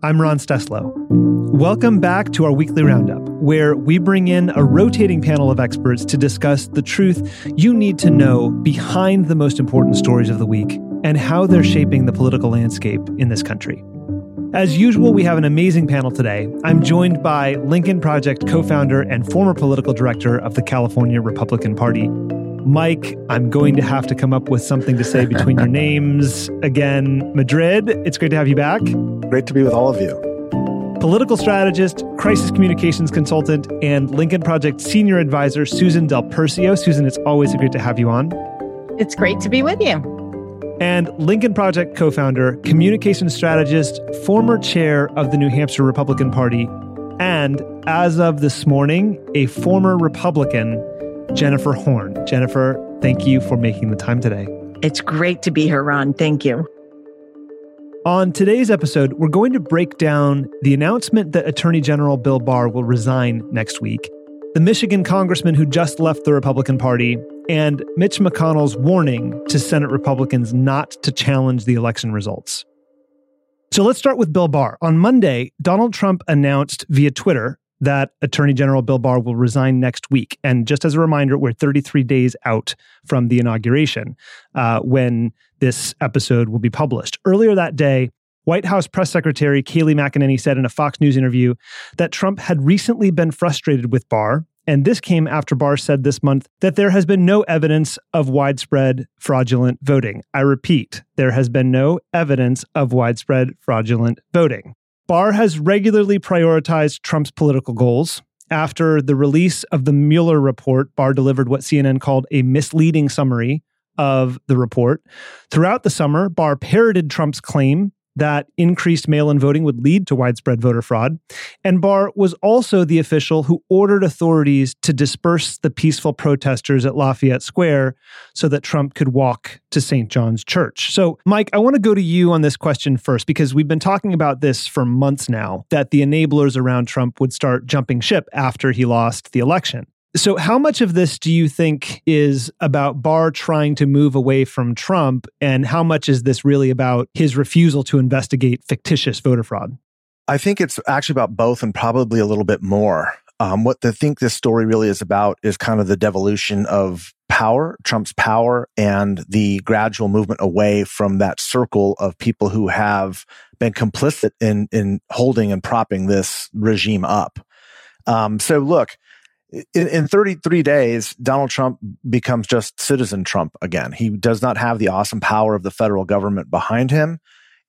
I'm Ron Steslow. Welcome back to our weekly roundup, where we bring in a rotating panel of experts to discuss the truth you need to know behind the most important stories of the week and how they're shaping the political landscape in this country. As usual, we have an amazing panel today. I'm joined by Lincoln Project co founder and former political director of the California Republican Party, Mike, I'm going to have to come up with something to say between your names again. Madrid, it's great to have you back. Great to be with all of you. Political strategist, crisis communications consultant, and Lincoln Project senior advisor, Susan Del Percio. Susan, it's always a great to have you on. It's great to be with you. And Lincoln Project co founder, communications strategist, former chair of the New Hampshire Republican Party, and as of this morning, a former Republican Jennifer Horn. Jennifer, thank you for making the time today. It's great to be here, Ron. Thank you. On today's episode, we're going to break down the announcement that Attorney General Bill Barr will resign next week, the Michigan congressman who just left the Republican Party, and Mitch McConnell's warning to Senate Republicans not to challenge the election results. So let's start with Bill Barr. On Monday, Donald Trump announced via Twitter that Attorney General Bill Barr will resign next week. And just as a reminder, we're 33 days out from the inauguration uh, when this episode will be published. Earlier that day, White House Press Secretary Kayleigh McEnany said in a Fox News interview that Trump had recently been frustrated with Barr. And this came after Barr said this month that there has been no evidence of widespread fraudulent voting. I repeat, there has been no evidence of widespread fraudulent voting. Barr has regularly prioritized Trump's political goals. After the release of the Mueller report, Barr delivered what CNN called a misleading summary of the report. Throughout the summer, Barr parroted Trump's claim that increased mail in voting would lead to widespread voter fraud. And Barr was also the official who ordered authorities to disperse the peaceful protesters at Lafayette Square so that Trump could walk to St. John's Church. So, Mike, I want to go to you on this question first because we've been talking about this for months now that the enablers around Trump would start jumping ship after he lost the election. So, how much of this do you think is about Barr trying to move away from Trump? And how much is this really about his refusal to investigate fictitious voter fraud? I think it's actually about both and probably a little bit more. Um, what I think this story really is about is kind of the devolution of power, Trump's power, and the gradual movement away from that circle of people who have been complicit in in holding and propping this regime up. Um, so, look, in, in 33 days, Donald Trump becomes just citizen Trump again. He does not have the awesome power of the federal government behind him.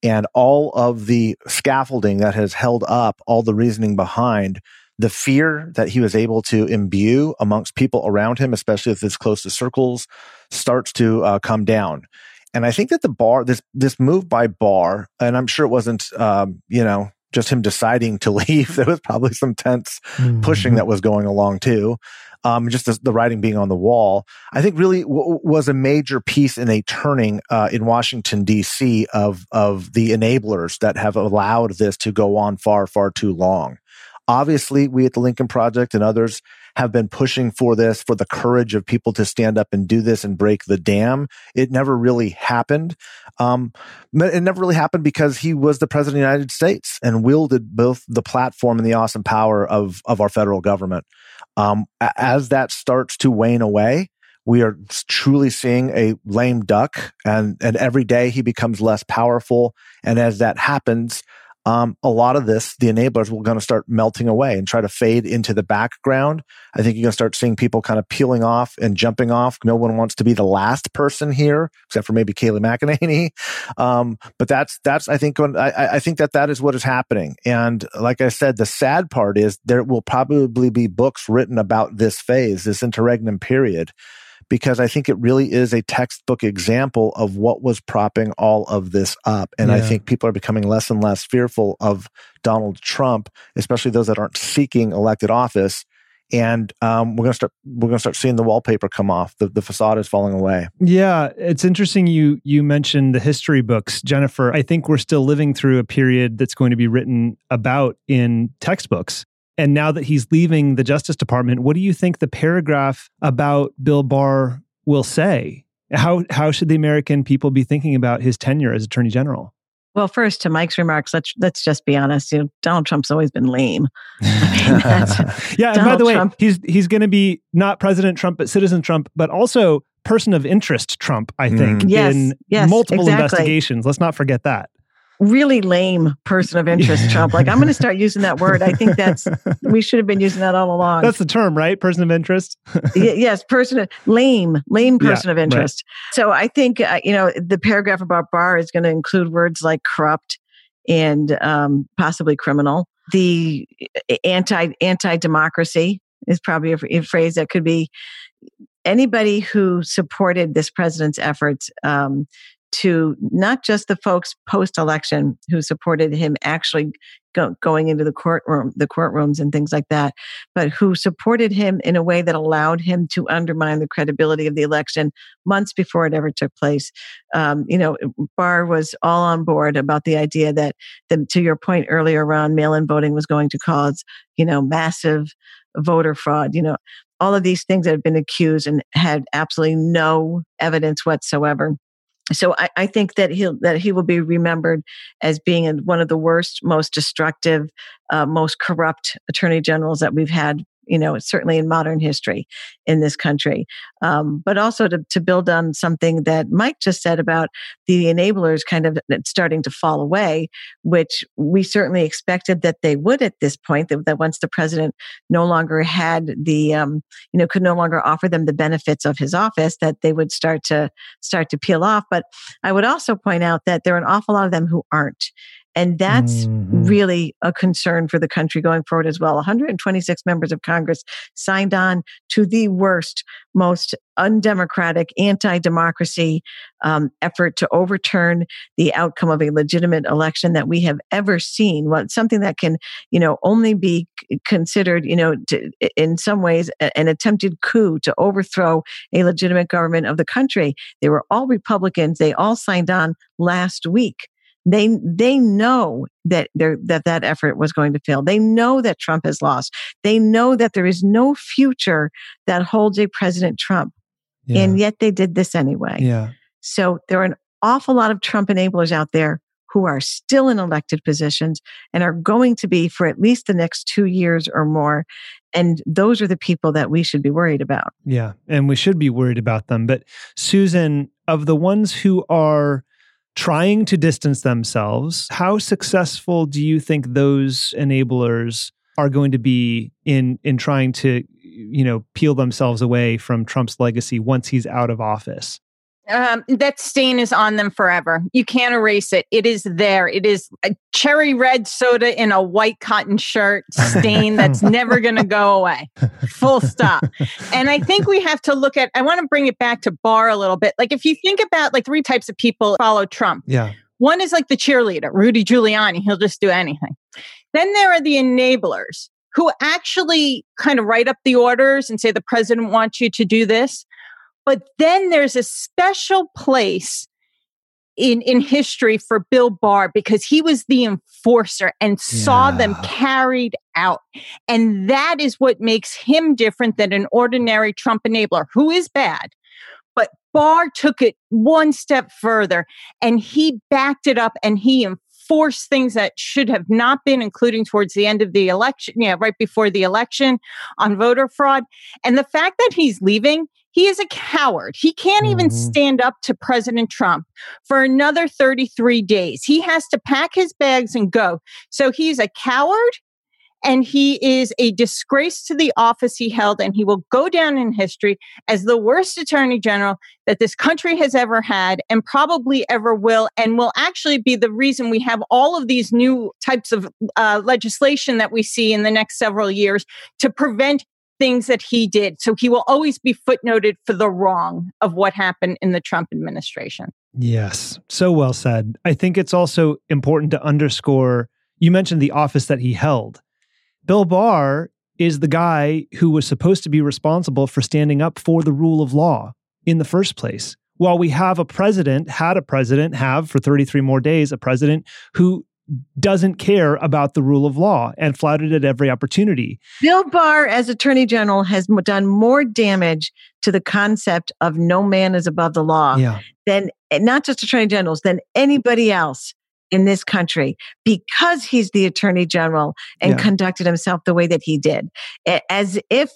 And all of the scaffolding that has held up all the reasoning behind the fear that he was able to imbue amongst people around him, especially if his closest circles, starts to uh, come down. And I think that the bar, this this move by Barr, and I'm sure it wasn't, um, you know, just him deciding to leave. There was probably some tense mm-hmm. pushing that was going along too. Um, just the, the, writing being on the wall, I think really w- was a major piece in a turning uh, in Washington D.C. of of the enablers that have allowed this to go on far far too long. Obviously, we at the Lincoln Project and others have been pushing for this, for the courage of people to stand up and do this and break the dam. It never really happened. Um, it never really happened because he was the president of the United States and wielded both the platform and the awesome power of, of our federal government. Um, as that starts to wane away, we are truly seeing a lame duck and, and every day he becomes less powerful. And as that happens, um, a lot of this, the enablers will going to start melting away and try to fade into the background. I think you're going to start seeing people kind of peeling off and jumping off. No one wants to be the last person here, except for maybe Kayleigh McEnany. Um, but that's that's I think I, I think that that is what is happening. And like I said, the sad part is there will probably be books written about this phase, this interregnum period because I think it really is a textbook example of what was propping all of this up. And yeah. I think people are becoming less and less fearful of Donald Trump, especially those that aren't seeking elected office and um, we're gonna start we're gonna start seeing the wallpaper come off. The the facade is falling away. Yeah, it's interesting. You you mentioned the history books, Jennifer. I think we're still living through a period that's going to be written about in textbooks. And now that he's leaving the Justice Department, what do you think the paragraph about Bill Barr will say? How how should the American people be thinking about his tenure as Attorney General? Well, first to Mike's remarks, let's let's just be honest. You know, Donald Trump's always been lame. I mean, yeah, and by the way, Trump. he's he's going to be not President Trump, but Citizen Trump, but also person of interest Trump. I think mm. yes, in yes, multiple exactly. investigations. Let's not forget that really lame person of interest Trump. Like I'm going to start using that word. I think that's we should have been using that all along. That's the term, right? Person of interest. yes, person of, lame, lame person yeah, of interest. Right. So I think uh, you know the paragraph about Barr is going to include words like corrupt and um, possibly criminal. The uh, anti anti democracy is probably a, a phrase that could be anybody who supported this president's efforts um, to not just the folks post election who supported him actually go, going into the courtroom, the courtrooms and things like that, but who supported him in a way that allowed him to undermine the credibility of the election months before it ever took place. Um, you know, Barr was all on board about the idea that, the, to your point earlier, around mail-in voting was going to cause, you know, massive voter fraud. You know, all of these things that have been accused and had absolutely no evidence whatsoever so I, I, think that he'll that he will be remembered as being one of the worst, most destructive, uh, most corrupt attorney generals that we've had you know, certainly in modern history in this country. Um, but also to, to build on something that Mike just said about the enablers kind of starting to fall away, which we certainly expected that they would at this point, that, that once the president no longer had the, um, you know, could no longer offer them the benefits of his office, that they would start to start to peel off. But I would also point out that there are an awful lot of them who aren't. And that's mm-hmm. really a concern for the country going forward as well. 126 members of Congress signed on to the worst, most undemocratic, anti-democracy um, effort to overturn the outcome of a legitimate election that we have ever seen. Well, something that can, you know, only be considered, you know, to, in some ways, an attempted coup to overthrow a legitimate government of the country. They were all Republicans. They all signed on last week. They they know that that that effort was going to fail. They know that Trump has lost. They know that there is no future that holds a President Trump. Yeah. And yet they did this anyway. Yeah. So there are an awful lot of Trump enablers out there who are still in elected positions and are going to be for at least the next 2 years or more. And those are the people that we should be worried about. Yeah, and we should be worried about them. But Susan, of the ones who are trying to distance themselves. How successful do you think those enablers are going to be in in trying to you know peel themselves away from Trump's legacy once he's out of office? Um, that stain is on them forever. You can't erase it. It is there. It is a cherry red soda in a white cotton shirt stain that's never going to go away. Full stop. And I think we have to look at, I want to bring it back to Barr a little bit. Like if you think about like three types of people follow Trump. Yeah. One is like the cheerleader, Rudy Giuliani. He'll just do anything. Then there are the enablers who actually kind of write up the orders and say the president wants you to do this. But then there's a special place in, in history for Bill Barr because he was the enforcer and yeah. saw them carried out. And that is what makes him different than an ordinary Trump enabler who is bad. But Barr took it one step further and he backed it up and he enforced things that should have not been, including towards the end of the election, yeah, right before the election on voter fraud. And the fact that he's leaving he is a coward. He can't mm-hmm. even stand up to President Trump for another 33 days. He has to pack his bags and go. So he's a coward and he is a disgrace to the office he held and he will go down in history as the worst attorney general that this country has ever had and probably ever will and will actually be the reason we have all of these new types of uh, legislation that we see in the next several years to prevent things that he did. So he will always be footnoted for the wrong of what happened in the Trump administration. Yes, so well said. I think it's also important to underscore you mentioned the office that he held. Bill Barr is the guy who was supposed to be responsible for standing up for the rule of law in the first place. While we have a president, had a president, have for 33 more days, a president who doesn't care about the rule of law and flouted at every opportunity. Bill Barr, as Attorney General, has done more damage to the concept of no man is above the law yeah. than eh, not just Attorney Generals, than anybody else in this country because he's the Attorney General and yeah. conducted himself the way that he did. As if,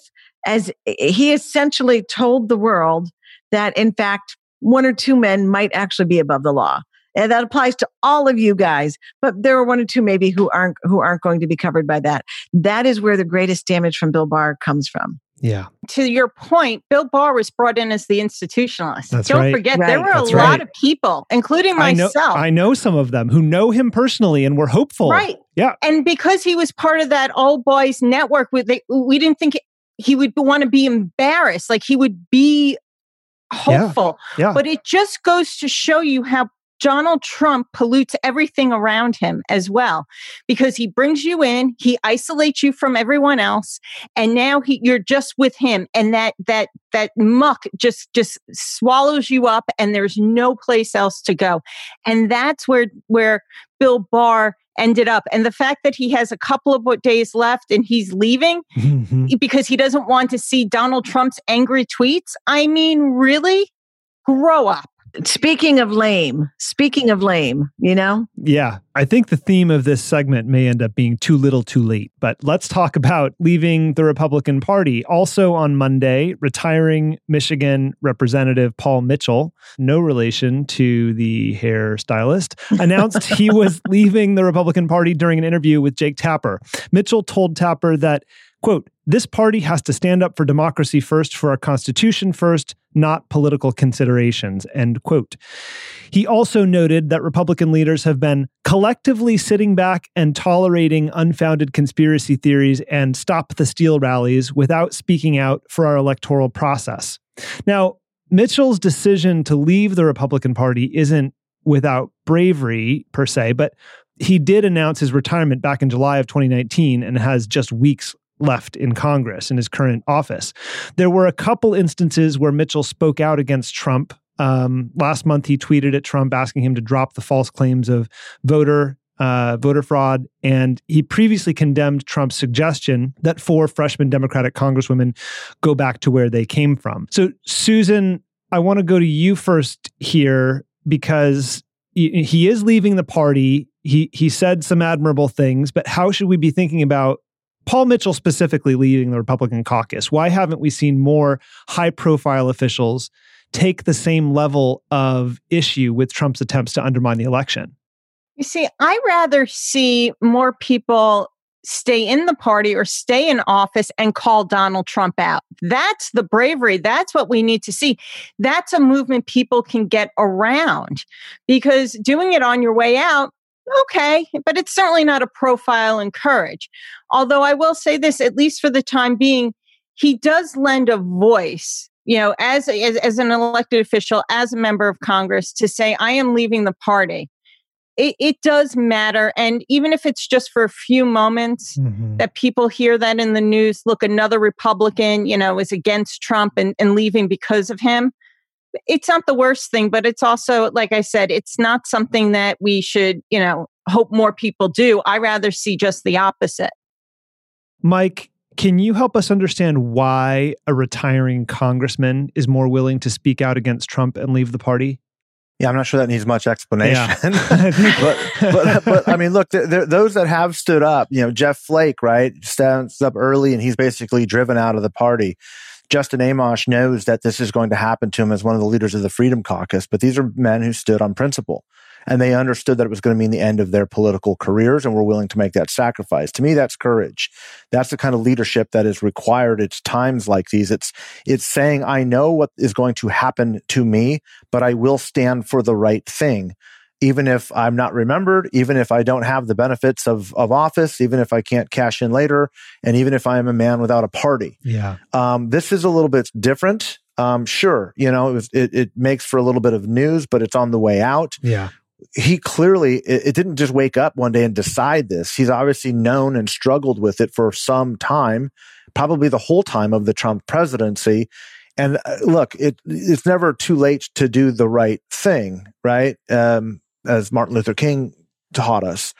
as eh, he essentially told the world that, in fact, one or two men might actually be above the law. And that applies to all of you guys, but there are one or two maybe who aren't who aren't going to be covered by that. That is where the greatest damage from Bill Barr comes from. Yeah. To your point, Bill Barr was brought in as the institutionalist. That's Don't right. forget, right. there were That's a right. lot of people, including myself. I know, I know some of them who know him personally and were hopeful. Right. Yeah. And because he was part of that old boys network, we, they, we didn't think he would want to be embarrassed. Like he would be hopeful. Yeah. But it just goes to show you how Donald Trump pollutes everything around him as well because he brings you in, he isolates you from everyone else, and now he, you're just with him, and that that that muck just just swallows you up, and there's no place else to go, and that's where where Bill Barr ended up, and the fact that he has a couple of days left and he's leaving Mhm. because he doesn't want to see Donald Trump's angry tweets. I mean, really, grow up. Speaking of lame, speaking of lame, you know, Yeah. I think the theme of this segment may end up being too little too late. But let's talk about leaving the Republican Party. Also on Monday, retiring Michigan Representative Paul Mitchell, no relation to the hairstylist, announced he was leaving the Republican Party during an interview with Jake Tapper. Mitchell told Tapper that, quote, this party has to stand up for democracy first, for our Constitution first, not political considerations, end quote. He also noted that Republican leaders have been collectively sitting back and tolerating unfounded conspiracy theories and stop the steal rallies without speaking out for our electoral process. Now, Mitchell's decision to leave the Republican Party isn't without bravery per se, but he did announce his retirement back in July of 2019 and has just weeks left in Congress in his current office. There were a couple instances where Mitchell spoke out against Trump. Um, last month, he tweeted at Trump asking him to drop the false claims of voter uh, voter fraud, and he previously condemned Trump's suggestion that four freshman Democratic congresswomen go back to where they came from. So, Susan, I want to go to you first here because he is leaving the party. He he said some admirable things, but how should we be thinking about Paul Mitchell specifically leading the Republican caucus. Why haven't we seen more high profile officials take the same level of issue with Trump's attempts to undermine the election? You see, I rather see more people stay in the party or stay in office and call Donald Trump out. That's the bravery. That's what we need to see. That's a movement people can get around because doing it on your way out, okay, but it's certainly not a profile in courage. Although I will say this, at least for the time being, he does lend a voice you know as, as as an elected official as a member of congress to say i am leaving the party it, it does matter and even if it's just for a few moments Mm-hmm. that people hear that in the news look another republican you know is against trump and, and leaving because of him it's not the worst thing but it's also like i said it's not something that we should you know hope more people do i rather see just the opposite Mike, can you help us understand why a retiring congressman is more willing to speak out against Trump and leave the party? Yeah, I'm not sure that needs much explanation. I think- but, but but I mean, look, there, there, those that have stood up, you know, Jeff Flake, right, stands up early, and he's basically driven out of the party. Justin Amash knows that this is going to happen to him as one of the leaders of the Freedom Caucus, but these are men who stood on principle. And they understood that it was going to mean the end of their political careers and were willing to make that sacrifice. To me, that's courage. That's the kind of leadership that is required at times like these. It's, it's saying, I know what is going to happen to me, but I will stand for the right thing. Even if I'm not remembered, even if I don't have the benefits of, of office, even if I can't cash in later, and even if I am a man without a party. yeah. Um, this is a little bit different. Um, sure, you know, it, was, it, it makes for a little bit of news, but it's on the way out. Yeah. he clearly it, it, didn't just wake up one day and decide this. He's obviously known and struggled with it for some time, probably the whole time of the Trump presidency. And uh, look, it it's never too late to do the right thing, right? Um, as Martin Luther King taught us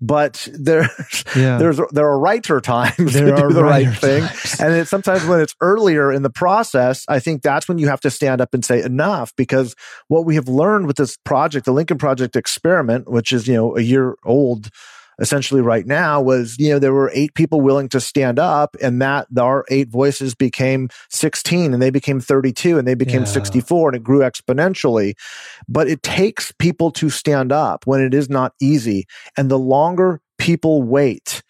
but there's yeah. there's there are righter times there to do the right thing times. and it's sometimes when it's earlier in the process i think that's when you have to stand up and say enough because what we have learned with this project the lincoln project experiment which is you know a year old essentially right now was, you know, there were eight people willing to stand up and that our eight voices became 16 and they became 32 and they became yeah. 64 and it grew exponentially. But it takes people to stand up when it is not easy. And the longer people wait,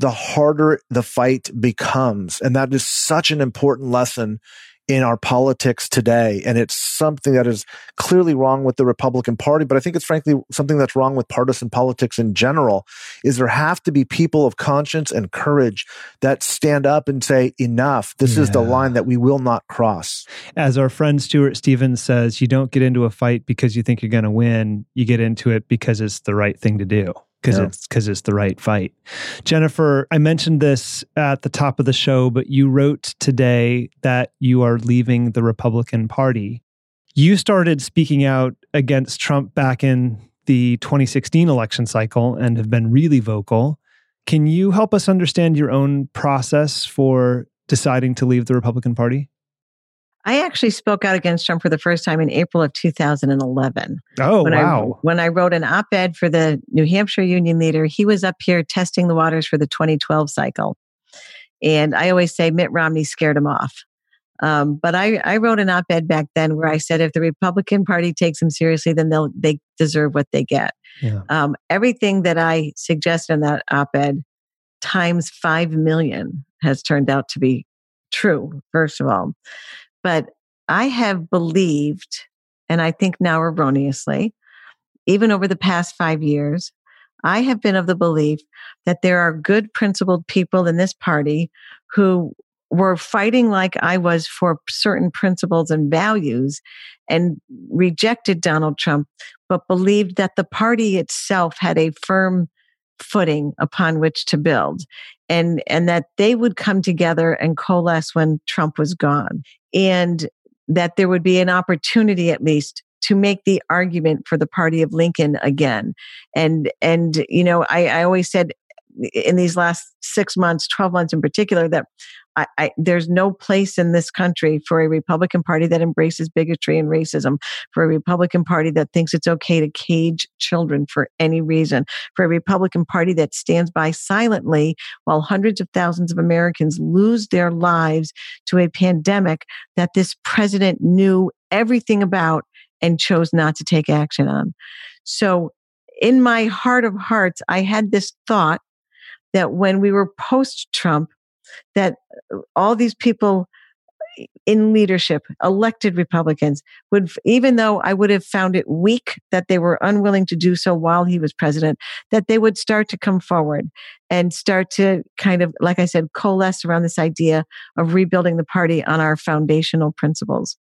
the harder the fight becomes. And that is such an important lesson in our politics today. And it's something that is clearly wrong with the Republican Party, but I think it's frankly something that's wrong with partisan politics in general, is there have to be people of conscience and courage that stand up and say, enough, this yeah. is the line that we will not cross. As our friend Stuart Stevens says, you don't get into a fight because you think you're going to win. You get into it because it's the right thing to do because yeah. it's because it's the right fight. Jennifer, I mentioned this at the top of the show, but you wrote today that you are leaving the Republican Party. You started speaking out against Trump back in the 2016 election cycle and have been really vocal. Can you help us understand your own process for deciding to leave the Republican Party? I actually spoke out against Trump for the first time in April of 2011. Oh, when wow. I, when I wrote an op ed for the New Hampshire Union Leader, he was up here testing the waters for the 2012 cycle. And I always say Mitt Romney scared him off. Um, but I, I wrote an op ed back then where I said if the Republican Party takes him seriously, then they'll, they deserve what they get. Yeah. Um, everything that I suggested in that op ed times 5 million has turned out to be true, first of all. But I have believed, and I think now erroneously, even over the past five years, I have been of the belief that there are good, principled people in this party who were fighting like I was for certain principles and values and rejected Donald Trump, but believed that the party itself had a firm footing upon which to build and and that they would come together and coalesce when Trump was gone and that there would be an opportunity at least to make the argument for the party of Lincoln again. And and you know I, I always said in these last six months 12 months in particular that I, I, there's no place in this country for a Republican Party that embraces bigotry and racism, for a Republican Party that thinks it's okay to cage children for any reason, for a Republican Party that stands by silently while hundreds of thousands of Americans lose their lives to a pandemic that this president knew everything about and chose not to take action on. So, in my heart of hearts, I had this thought that when we were post Trump, that uh, all these people in leadership, elected Republicans, would, even though I would have found it weak that they were unwilling to do so while he was president, that they would start to come forward and start to kind of, like I said, coalesce around this idea of rebuilding the party on our foundational principles.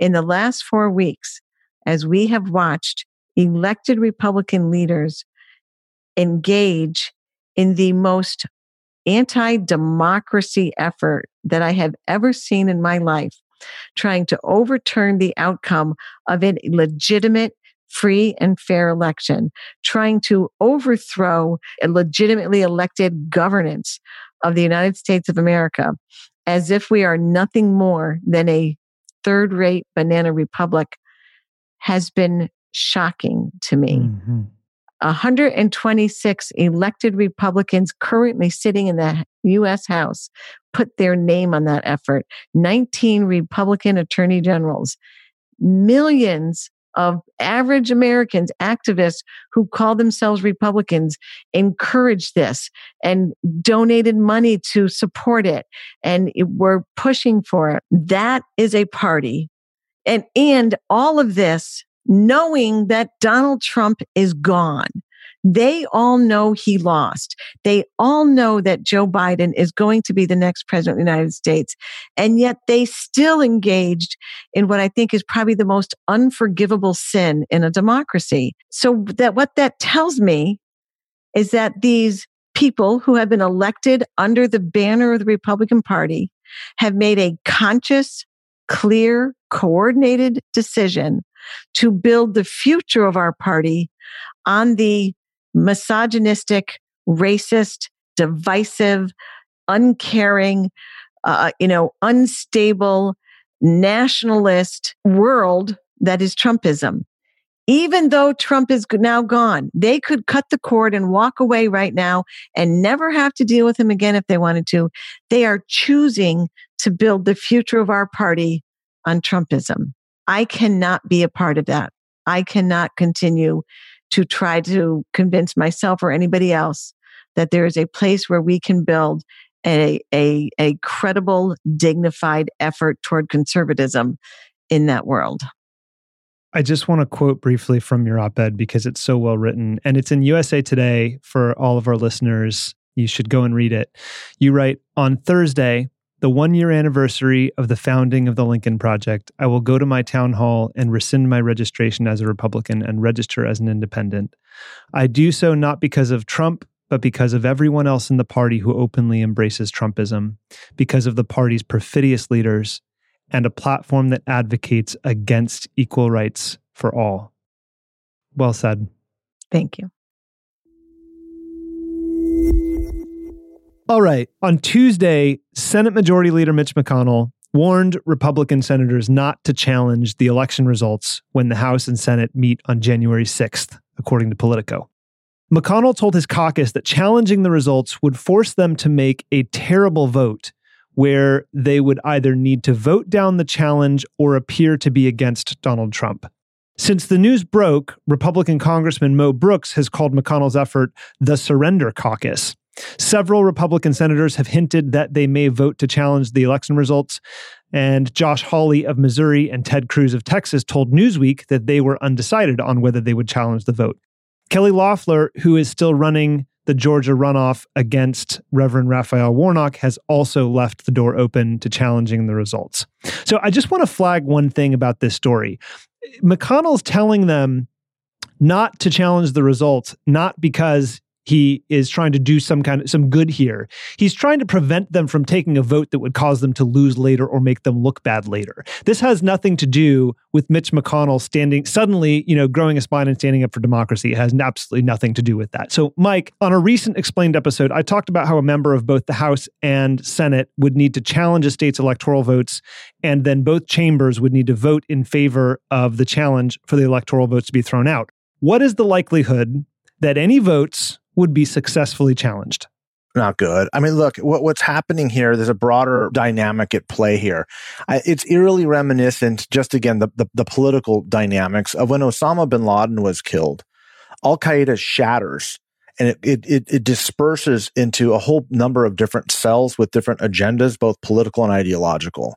In the last four weeks, as we have watched elected Republican leaders engage in the most anti democracy effort that I have ever seen in my life, trying to overturn the outcome of a legitimate, free, and fair election, trying to overthrow a legitimately elected governance of the United States of America as if we are nothing more than a third rate banana republic has been shocking to me. Mm-hmm. 126 elected Republicans currently sitting in the U.S. House put their name on that effort. 19 Republican attorney generals, millions of average Americans, activists who call themselves Republicans, encouraged this and donated money to support it. And were pushing for it. That is a party. And, and all of this knowing that Donald Trump is gone, They all know he lost. They all know that Joe Biden is going to be the next president of the United States. And yet they still engaged in what I think is probably the most unforgivable sin in a democracy. So that what that tells me is that these people who have been elected under the banner of the Republican Party have made a conscious, clear, coordinated decision to build the future of our party on the misogynistic, racist, divisive, uncaring, uh, you know, unstable, nationalist world that is Trumpism. Even though Trump is now gone, they could cut the cord and walk away right now and never have to deal with him again if they wanted to. They are choosing to build the future of our party on Trumpism. I cannot be a part of that. I cannot continue to try to convince myself or anybody else that there is a place where we can build a, a, a credible, dignified effort toward conservatism in that world. I just want to quote briefly from your op ed because it's so well written and it's in USA Today for all of our listeners. You should go and read it. You write On Thursday, the one year anniversary of the founding of the Lincoln Project, I will go to my town hall and rescind my registration as a Republican and register as an independent. I do so not because of Trump, but because of everyone else in the party who openly embraces Trumpism, because of the party's perfidious leaders, and a platform that advocates against equal rights for all. Well said. Thank you. All right. On Tuesday, Senate Majority Leader Mitch McConnell warned Republican senators not to challenge the election results when the House and Senate meet on January 6th, according to Politico. McConnell told his caucus that challenging the results would force them to make a terrible vote where they would either need to vote down the challenge or appear to be against Donald Trump. Since the news broke, Republican Congressman Mo Brooks has called McConnell's effort the Surrender Caucus. Several Republican senators have hinted that they may vote to challenge the election results. And Josh Hawley of Missouri and Ted Cruz of Texas told Newsweek that they were undecided on whether they would challenge the vote. Kelly Loeffler, who is still running the Georgia runoff against Reverend Raphael Warnock, has also left the door open to challenging the results. So I just want to flag one thing about this story. McConnell's telling them not to challenge the results, not because he is trying to do some kind of some good here. He's trying to prevent them from taking a vote that would cause them to lose later or make them look bad later. This has nothing to do with Mitch McConnell standing suddenly, you know, growing a spine and standing up for democracy. It has absolutely nothing to do with that. So, Mike, on a recent explained episode, I talked about how a member of both the House and Senate would need to challenge a state's electoral votes, and then both chambers would need to vote in favor of the challenge for the electoral votes to be thrown out. What is the likelihood that any votes would be successfully challenged. Not good. I mean, look, what, what's happening here, there's a broader dynamic at play here. I, it's eerily reminiscent, just again, the, the, the political dynamics of when Osama bin Laden was killed. Al Qaeda shatters and it, it, it, it, disperses into a whole number of different cells with different agendas, both political and ideological.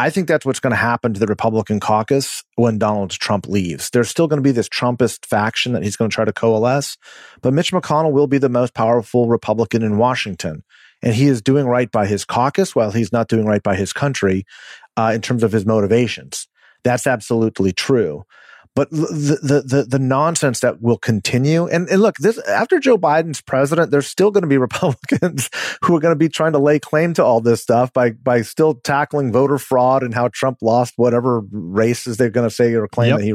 I think that's what's going to happen to the Republican caucus when Donald Trump leaves. There's still going to be this Trumpist faction that he's going to try to coalesce, but Mitch McConnell will be the most powerful Republican in Washington. And he is doing right by his caucus while he's not doing right by his country uh, in terms of his motivations. That's absolutely true. But the, the, the, the nonsense that will continue. And, and look, this, after Joe Biden's president, there's still going to be Republicans who are going to be trying to lay claim to all this stuff by, by still tackling voter fraud and how Trump lost whatever races they're going to say or claim yep. that he,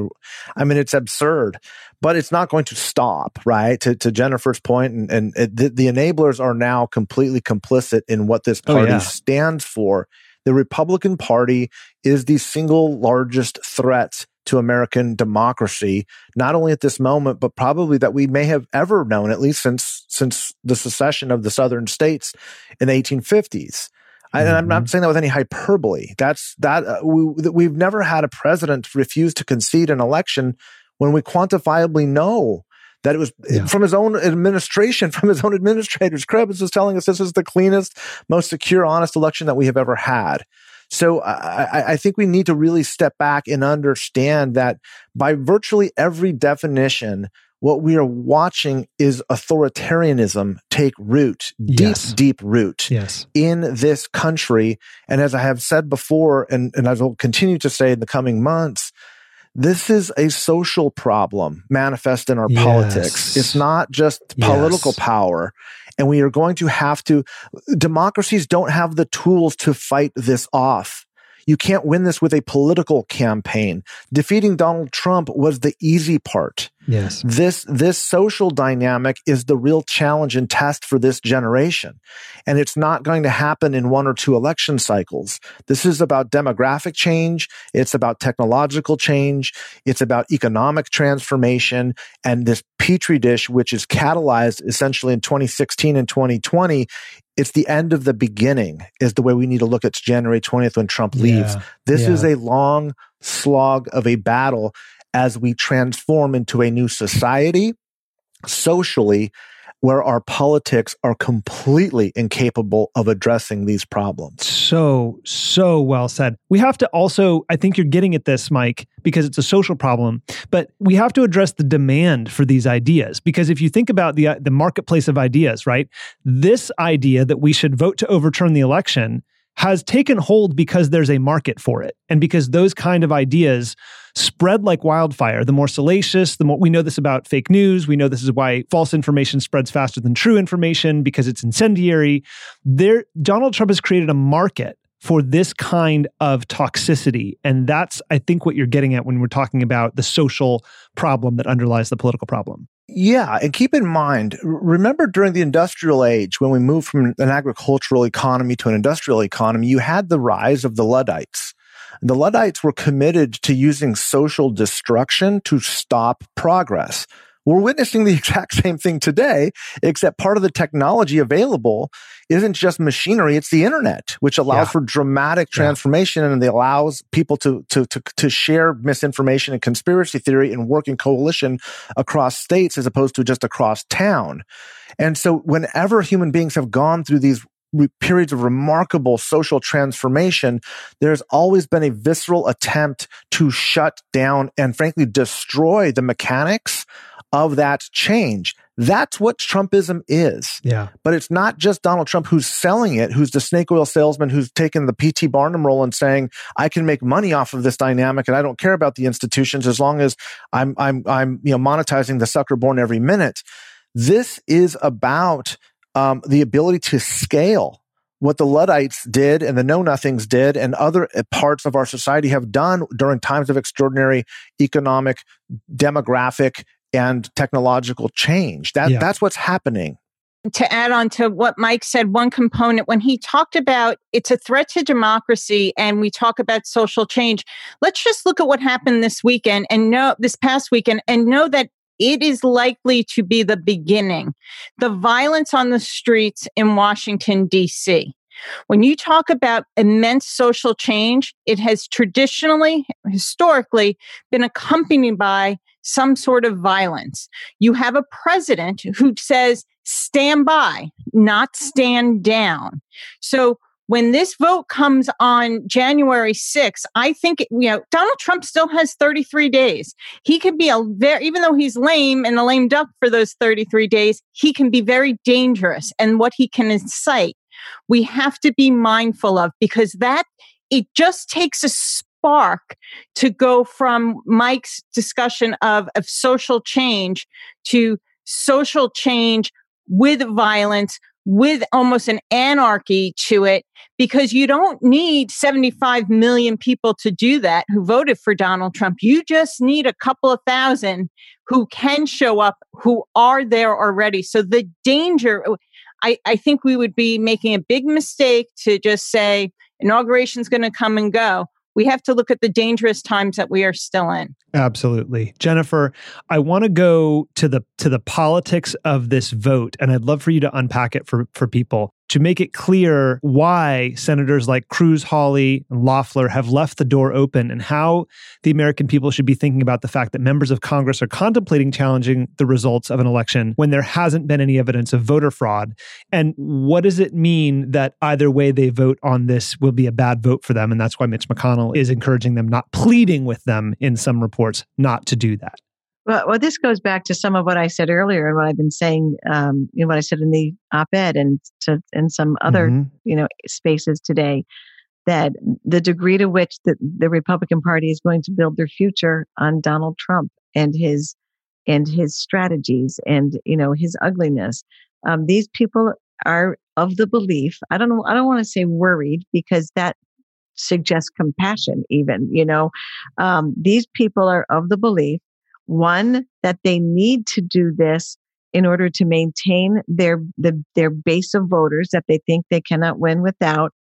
I mean, it's absurd, but it's not going to stop, right? To, to Jennifer's point, and, and it, the, the, enablers are now completely complicit in what this party oh, yeah. stands for. The Republican Party is the single largest threat to American democracy, not only at this moment, but probably that we may have ever known, at least since since the secession of the southern states in the 1850s. Mm-hmm. And I'm not mm-hmm. saying that with any hyperbole. That's that uh, we, we've never had a president refuse to concede an election when we quantifiably know that it was yeah. from his own administration, from his own administrators. Krebs was telling us this is the cleanest, most secure, honest election that we have ever had. So I, I, think we need to really step back and understand that by virtually every definition, what we are watching is authoritarianism take root, deep, yes. deep root yes. in this country. And as I have said before, and, and I will continue to say in the coming months, this is a social problem manifest in our yes. politics. It's not just political power. And we are going to have to, democracies don't have the tools to fight this off. You can't win this with a political campaign. Defeating Donald Trump was the easy part. Yes. This, this social dynamic is the real challenge and test for this generation. And it's not going to happen in one or two election cycles. This is about demographic change. It's about technological change. It's about economic transformation and this petri dish, which is catalyzed essentially in 2016 and 2020 it's the end of the beginning is the way we need to look at January 20th when Trump leaves. Yeah, this yeah. is a long slog of a battle as we transform into a new society socially where our politics are completely incapable of addressing these problems. So, so well said. We have to also, I think you're getting at this, Mike, because it's a social problem, but we have to address the demand for these ideas. Because if you think about the, the marketplace of ideas, right, this idea that we should vote to overturn the election has taken hold because there's a market for it and because those kind of ideas spread like wildfire. The more salacious, the more we know this about fake news. We know this is why false information spreads faster than true information because it's incendiary. There, Donald Trump has created a market for this kind of toxicity. And that's, I think, what you're getting at when we're talking about the social problem that underlies the political problem. Yeah. And keep in mind, remember during the industrial age, when we moved from an agricultural economy to an industrial economy, you had the rise of the Luddites. The Luddites were committed to using social destruction to stop progress. We're witnessing the exact same thing today, except part of the technology available isn't just machinery, it's the internet, which allows yeah. for dramatic transformation yeah. and it allows people to, to, to, to share misinformation and conspiracy theory and work in coalition across states as opposed to just across town. And so whenever human beings have gone through these periods of remarkable social transformation, there's always been a visceral attempt to shut down and frankly destroy the mechanics of that change. That's what Trumpism is. Yeah. But it's not just Donald Trump who's selling it, who's the snake oil salesman who's taken the P.T. Barnum role and saying, I can make money off of this dynamic and I don't care about the institutions as long as I'm, I'm, I'm, you know, monetizing the sucker born every minute. This is about um, the ability to scale what the Luddites did and the Know Nothings did and other uh, parts of our society have done during times of extraordinary economic, demographic, and technological change. That, yeah. That's what's happening. To add on to what Mike said, one component when he talked about it's a threat to democracy and we talk about social change, let's just look at what happened this weekend and know this past weekend and know that it is likely to be the beginning. The violence on the streets in Washington, D.C. When you talk about immense social change, it has traditionally, historically, been accompanied by some sort of violence. You have a president who says, stand by, not stand down. So when this vote comes on January 6th, I think, you know, Donald Trump still has 33 days. He could be a very, even though he's lame and a lame duck for those 33 days, he can be very dangerous and what he can incite. We have to be mindful of because that, it just takes a spark to go from Mike's discussion of, of social change to social change with violence, with almost an anarchy to it, because you don't need 75 million people to do that who voted for Donald Trump. You just need a couple of thousand who can show up, who are there already. So the danger, I, I think we would be making a big mistake to just say inauguration is going to come and go we have to look at the dangerous times that we are still in. Absolutely. Jennifer, I want to go to the to the politics of this vote and I'd love for you to unpack it for for people to make it clear why senators like Cruz, Hawley, and Loeffler have left the door open and how the American people should be thinking about the fact that members of Congress are contemplating challenging the results of an election when there hasn't been any evidence of voter fraud. And what does it mean that either way they vote on this will be a bad vote for them? And that's why Mitch McConnell is encouraging them, not pleading with them in some reports, not to do that. Well, well, this goes back to some of what I said earlier and what I've been saying, um, you know, what I said in the op-ed and to in some other, mm-hmm. you know, spaces today, that the degree to which the, the Republican Party is going to build their future on Donald Trump and his and his strategies and you know his ugliness. Um, these people are of the belief. I don't know. I don't want to say worried because that suggests compassion. Even you know, um, these people are of the belief one, that they need to do this in order to maintain their, the, their base of voters that they think they cannot win without.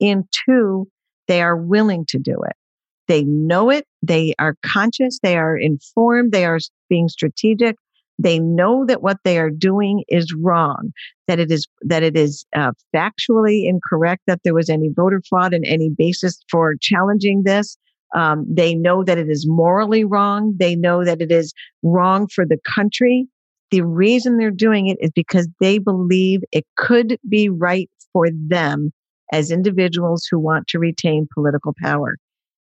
And two, they are willing to do it. They know it. They are conscious. They are informed. They are being strategic. They know that what they are doing is wrong, that it is, that it is uh, factually incorrect, that there was any voter fraud and any basis for challenging this. Um, they know that it is morally wrong. They know that it is wrong for the country. The reason they're doing it is because they believe it could be right for them as individuals who want to retain political power.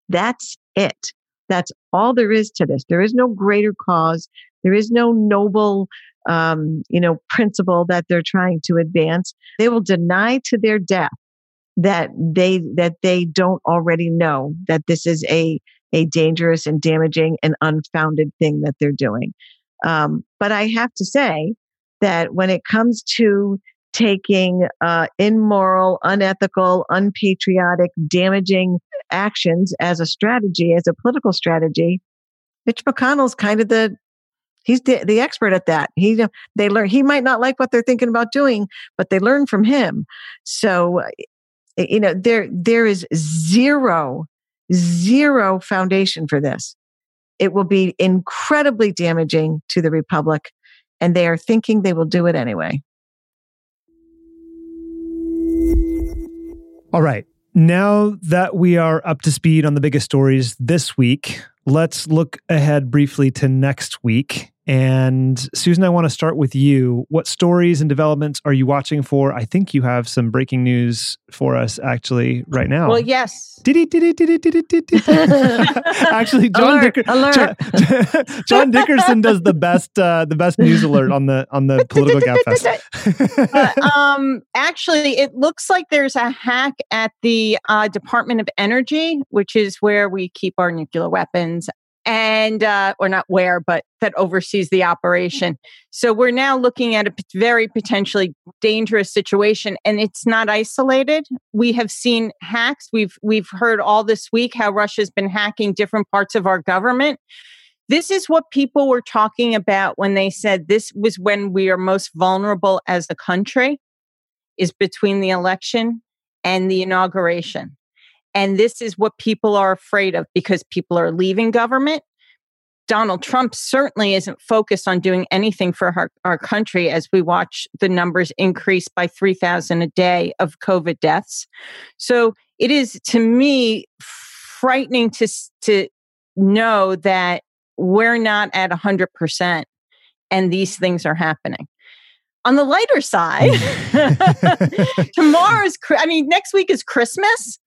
That's it. That's all there is to this. There is no greater cause. There is no noble, um, you know, principle that they're trying to advance. They will deny to their death that they that they don't already know that this is a a dangerous and damaging and unfounded thing that they're doing. Um, but I have to say that when it comes to taking uh, immoral, unethical, unpatriotic, damaging actions as a strategy, as a political strategy, Mitch McConnell's kind of the he's the, the expert at that. He they learn he might not like what they're thinking about doing, but they learn from him. So Eh, you know there there is zero zero foundation for this. It will be incredibly damaging to the republic and they are thinking they will do it anyway. All right. Now that we are up to speed on the biggest stories this week let's look ahead briefly to next week and Susan, I want to start with you. What stories and developments are you watching for? I think you have some breaking news for us actually right now. Well, yes. actually, John, alert, Dicker- alert. John, John, Dickerson does the best uh, the best news alert on the on the political gabfest. uh, um, actually, it looks like there's a hack at the uh, Department of Energy, which is where we keep our nuclear weapons and uh, or not where, but that oversees the operation. So we're now looking at a very potentially dangerous situation, and it's not isolated. We have seen hacks. We've we've heard all this week how Russia's been hacking different parts of our government. This is what people were talking about when they said this was when we are most vulnerable as a country, is between the election and the inauguration. And this is what people are afraid of because people are leaving government. Donald Trump certainly isn't focused on doing anything for our, our country as we watch the numbers increase by 3,000 a day of COVID deaths. So it is, to me, frightening to, to know that we're not at 100% and these things are happening. On the lighter side, tomorrow's, I mean, next week is Christmas.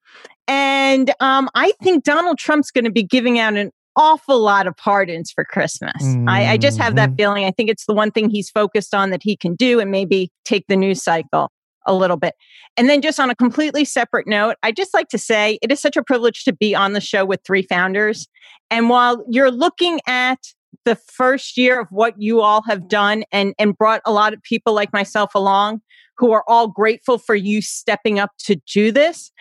And um, I think Donald Trump's going to be giving out an awful lot of pardons for Christmas. Mm-hmm. I, I, just have that mm-hmm. feeling. I think it's the one thing he's focused on that he can do and maybe take the news cycle a little bit. And then, just on a completely separate note, I just like to say it is such a privilege to be on the show with three founders. And while you're looking at the first year of what you all have done and, and brought a lot of people like myself along who are all grateful for you stepping up to do this.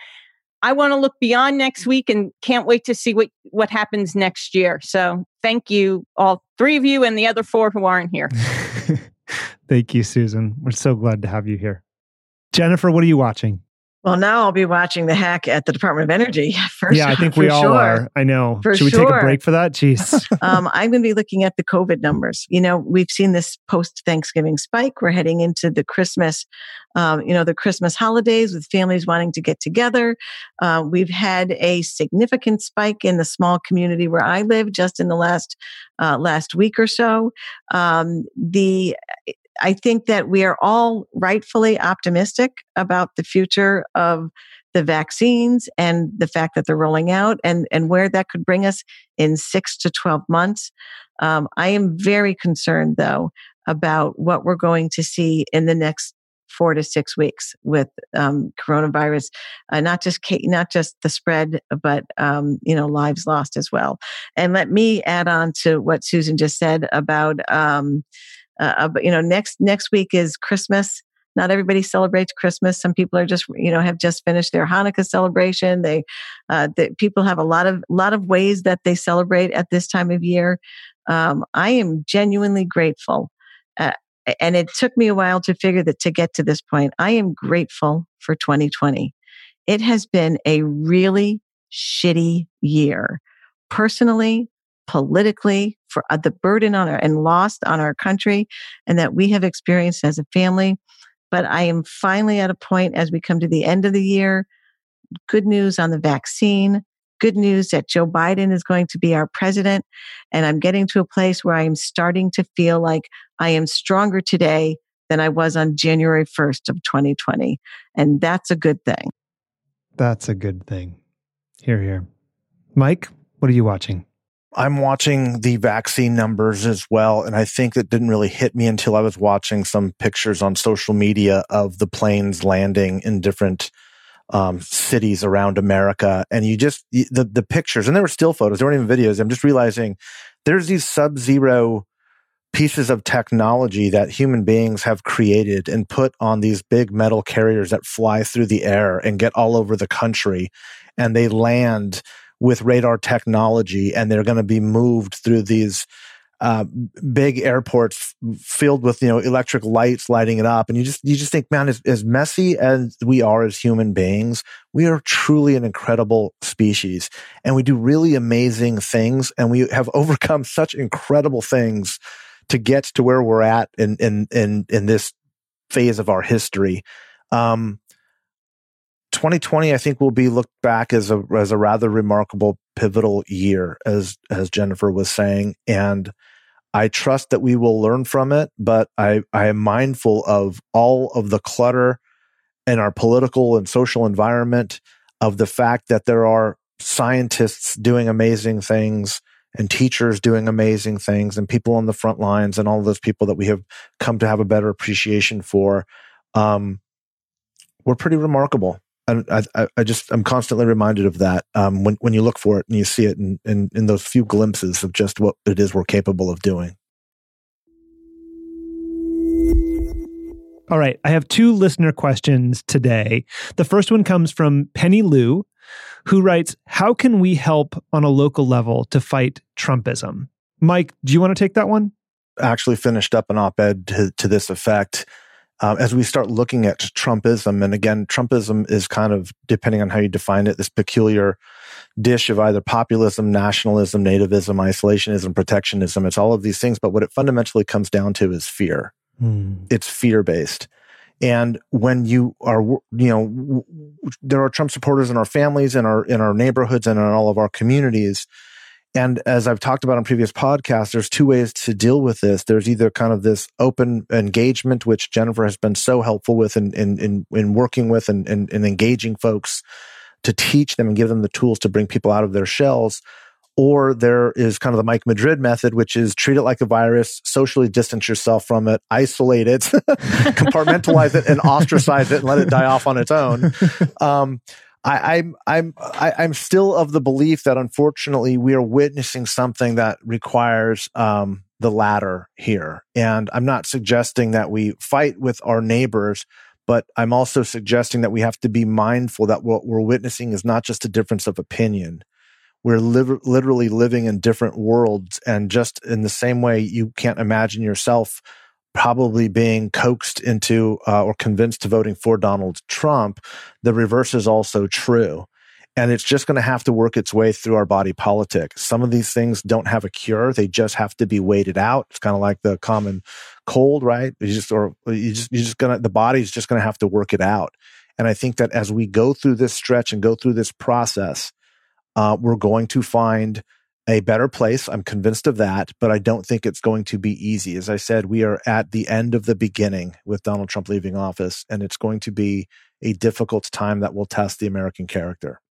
I want to look beyond next week and can't wait to see what, what happens next year. So thank you, all three of you and the other four who aren't here. thank you, Susan. We're so glad to have you here. Jennifer, what are you watching? Well, now I'll be watching the hack at the Department of Energy. First, yeah, I think we all sure. are. I know. For Should we sure. take a break for that? Jeez. um, I'm going to be looking at the COVID numbers. You know, we've seen this post Thanksgiving spike. We're heading into the Christmas, um, you know, the Christmas holidays with families wanting to get together. Uh, we've had a significant spike in the small community where I live just in the last uh, last week or so. Um, the I think that we are all rightfully optimistic about the future of the vaccines and the fact that they're rolling out and, and where that could bring us in six to 12 months. Um, I am very concerned, though, about what we're going to see in the next four to six weeks with um, coronavirus, uh, not just not just the spread, but um, you know lives lost as well. And let me add on to what Susan just said about um, uh, you know next next week is Christmas not everybody celebrates Christmas. Some people are just, you know, have just finished their Hanukkah celebration. They, uh, the, people have a lot of, lot of ways that they celebrate at this time of year. Um, I am genuinely grateful. Uh, and it took me a while to figure that to get to this point. I am grateful for 2020. It has been a really shitty year personally, politically, for uh, the burden on our and lost on our country and that we have experienced as a family. But I am finally at a point as we come to the end of the year. Good news on the vaccine. Good news that Joe Biden is going to be our president. And I'm getting to a place where I am starting to feel like I am stronger today than I was on January 1st of 2020. And that's a good thing. That's a good thing. Hear, hear. Mike, what are you watching? I'm watching the vaccine numbers as well. And I think that didn't really hit me until I was watching some pictures on social media of the planes landing in different um, cities around America. And you just, the, the pictures, and there were still photos, there weren't even videos. I'm just realizing there's these sub zero pieces of technology that human beings have created and put on these big metal carriers that fly through the air and get all over the country. And they land with radar technology and they're going to be moved through these uh, big airports filled with you know electric lights lighting it up. And you just you just think man as, as messy as we are as human beings we are truly an incredible species. And we do really amazing things and we have overcome such incredible things to get to where we're at in in in, in this phase of our history. Um, 2020, I think, will be looked back as a as a rather remarkable, pivotal year, as as Jennifer was saying, and I trust that we will learn from it. But I I am mindful of all of the clutter in our political and social environment, of the fact that there are scientists doing amazing things and teachers doing amazing things and people on the front lines and all those people that we have come to have a better appreciation for um, we're pretty remarkable I, I, I just I'm constantly reminded of that um, when when you look for it and you see it in, in in those few glimpses of just what it is we're capable of doing. All right, I have two listener questions today. The first one comes from Penny Lou, who writes, "How can we help on a local level to fight Trumpism?" Mike, do you want to take that one? Actually, finished up an op-ed to, to this effect um, as we start looking at Trumpism, and again, Trumpism is kind of, depending on how you define it, this peculiar dish of either populism, nationalism, nativism, isolationism, protectionism. It's all of these things, but what it fundamentally comes down to is fear. Mm. It's fear based. And when you are, you know, there are Trump supporters in our families, in our in our neighborhoods, and in all of our communities and as I've talked about on previous podcasts, there's two ways to deal with this. There's either kind of this open engagement, which Jennifer has been so helpful with in, in, in, in working with and, and, and engaging folks to teach them and give them the tools to bring people out of their shells. Or there is kind of the Mike Madrid method, which is treat it like a virus, socially distance yourself from it, isolate it, compartmentalize it, and ostracize it, and let it die off on its own. Um, I, I'm I'm I, I'm still of the belief that unfortunately we are witnessing something that requires um, the latter here, and I'm not suggesting that we fight with our neighbors, but I'm also suggesting that we have to be mindful that what we're witnessing is not just a difference of opinion. We're li- literally living in different worlds, and just in the same way you can't imagine yourself probably being coaxed into uh, or convinced to voting for Donald Trump, the reverse is also true. And it's just going to have to work its way through our body politic. Some of these things don't have a cure. They just have to be waited out. It's kind of like the common cold, right? You just, or you just, you're just gonna, the body's just going to have to work it out. And I think that as we go through this stretch and go through this process, uh, we're going to find a better place. I'm convinced of that, but I don't think it's going to be easy. As I said, we are at the end of the beginning with Donald Trump leaving office, and it's going to be a difficult time that will test the American character.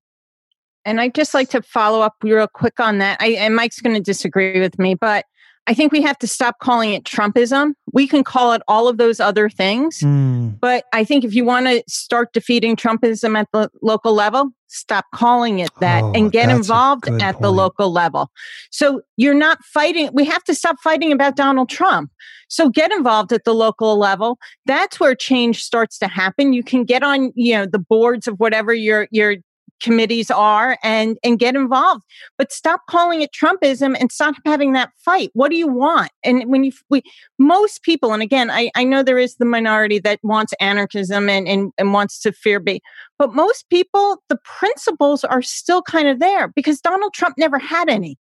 And I'd just like to follow up real quick on that. I, and Mike's going to disagree with me, but I think we have to stop calling it Trumpism. We can call it all of those other things. Mm. But I think if you want to start defeating Trumpism at the local level, stop calling it that oh, and get involved at point. the local level. So you're not fighting. We have to stop fighting about Donald Trump. So get involved at the local level. That's where change starts to happen. You can get on, you know, the boards of whatever your your committees are and and get involved. But stop calling it trumpism and stop having that fight. What do you want? And when you we most people and again i i know there is the minority that wants anarchism and and, and wants to fear be but most people the principles are still kind of there because donald trump never had any.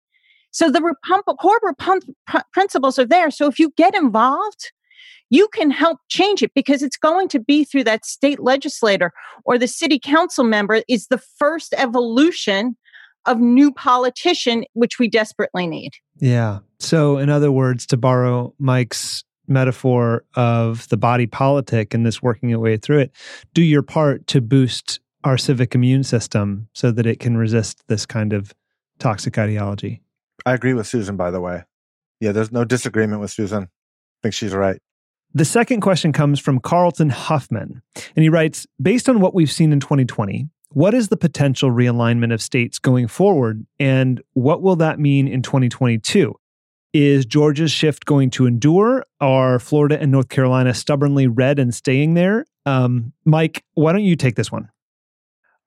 So the Repub- core Repub- principles are there. So if you get involved you can help change it because it's going to be through that state legislator or the city council member is the first evolution of new politician which we desperately need. Yeah. So in other words to borrow mike's metaphor of the body politic and this working your way through it do your part to boost our civic immune system so that it can resist this kind of toxic ideology. I agree with susan by the way. Yeah there's no disagreement with susan. I think she's right the second question comes from Carlton Huffman, and he writes Based on what we've seen in 2020, what is the potential realignment of states going forward, and what will that mean in 2022? Is Georgia's shift going to endure? Are Florida and North Carolina stubbornly red and staying there? Um, Mike, why don't you take this one?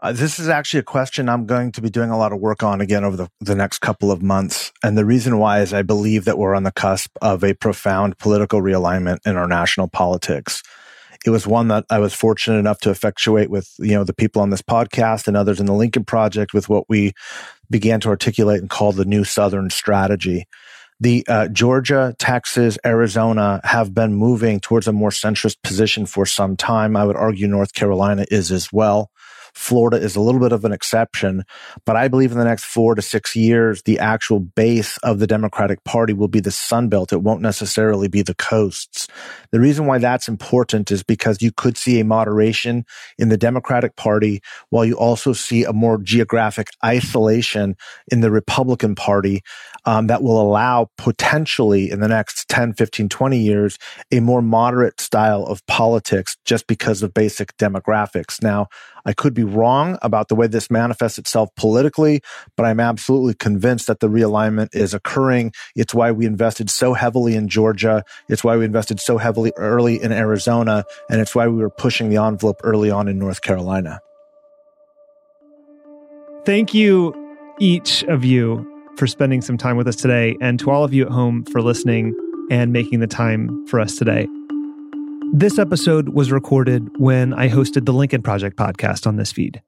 Uh, this is actually a question I'm going to be doing a lot of work on again over the, the next couple of months. And the reason why is I believe that we're on the cusp of a profound political realignment in our national politics. It was one that I was fortunate enough to effectuate with, you know, the people on this podcast and others in the Lincoln Project with what we began to articulate and call the new Southern strategy. The uh, Georgia, Texas, Arizona have been moving towards a more centrist position for some time. I would argue North Carolina is as well. Florida is a little bit of an exception, but I believe in the next four to six years, the actual base of the Democratic Party will be the Sun Belt. It won't necessarily be the coasts. The reason why that's important is because you could see a moderation in the Democratic Party while you also see a more geographic isolation in the Republican Party um, that will allow potentially in the next 10, 15, 20 years a more moderate style of politics just because of basic demographics. Now, I could be wrong about the way this manifests itself politically, but I'm absolutely convinced that the realignment is occurring. It's why we invested so heavily in Georgia. It's why we invested so heavily early in Arizona. And it's why we were pushing the envelope early on in North Carolina. Thank you, each of you, for spending some time with us today, and to all of you at home for listening and making the time for us today. This episode was recorded when I hosted the Lincoln Project podcast on this feed.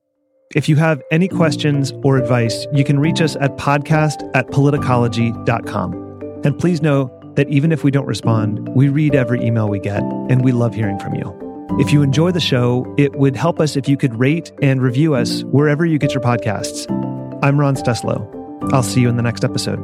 If you have any questions or advice, you can reach us at podcast at politicology.com. And please know that even if we don't respond, we read every email we get, and we love hearing from you. If you enjoy the show, it would help us if you could rate and review us wherever you get your podcasts. I'm Ron Steslow. I'll see you in the next episode.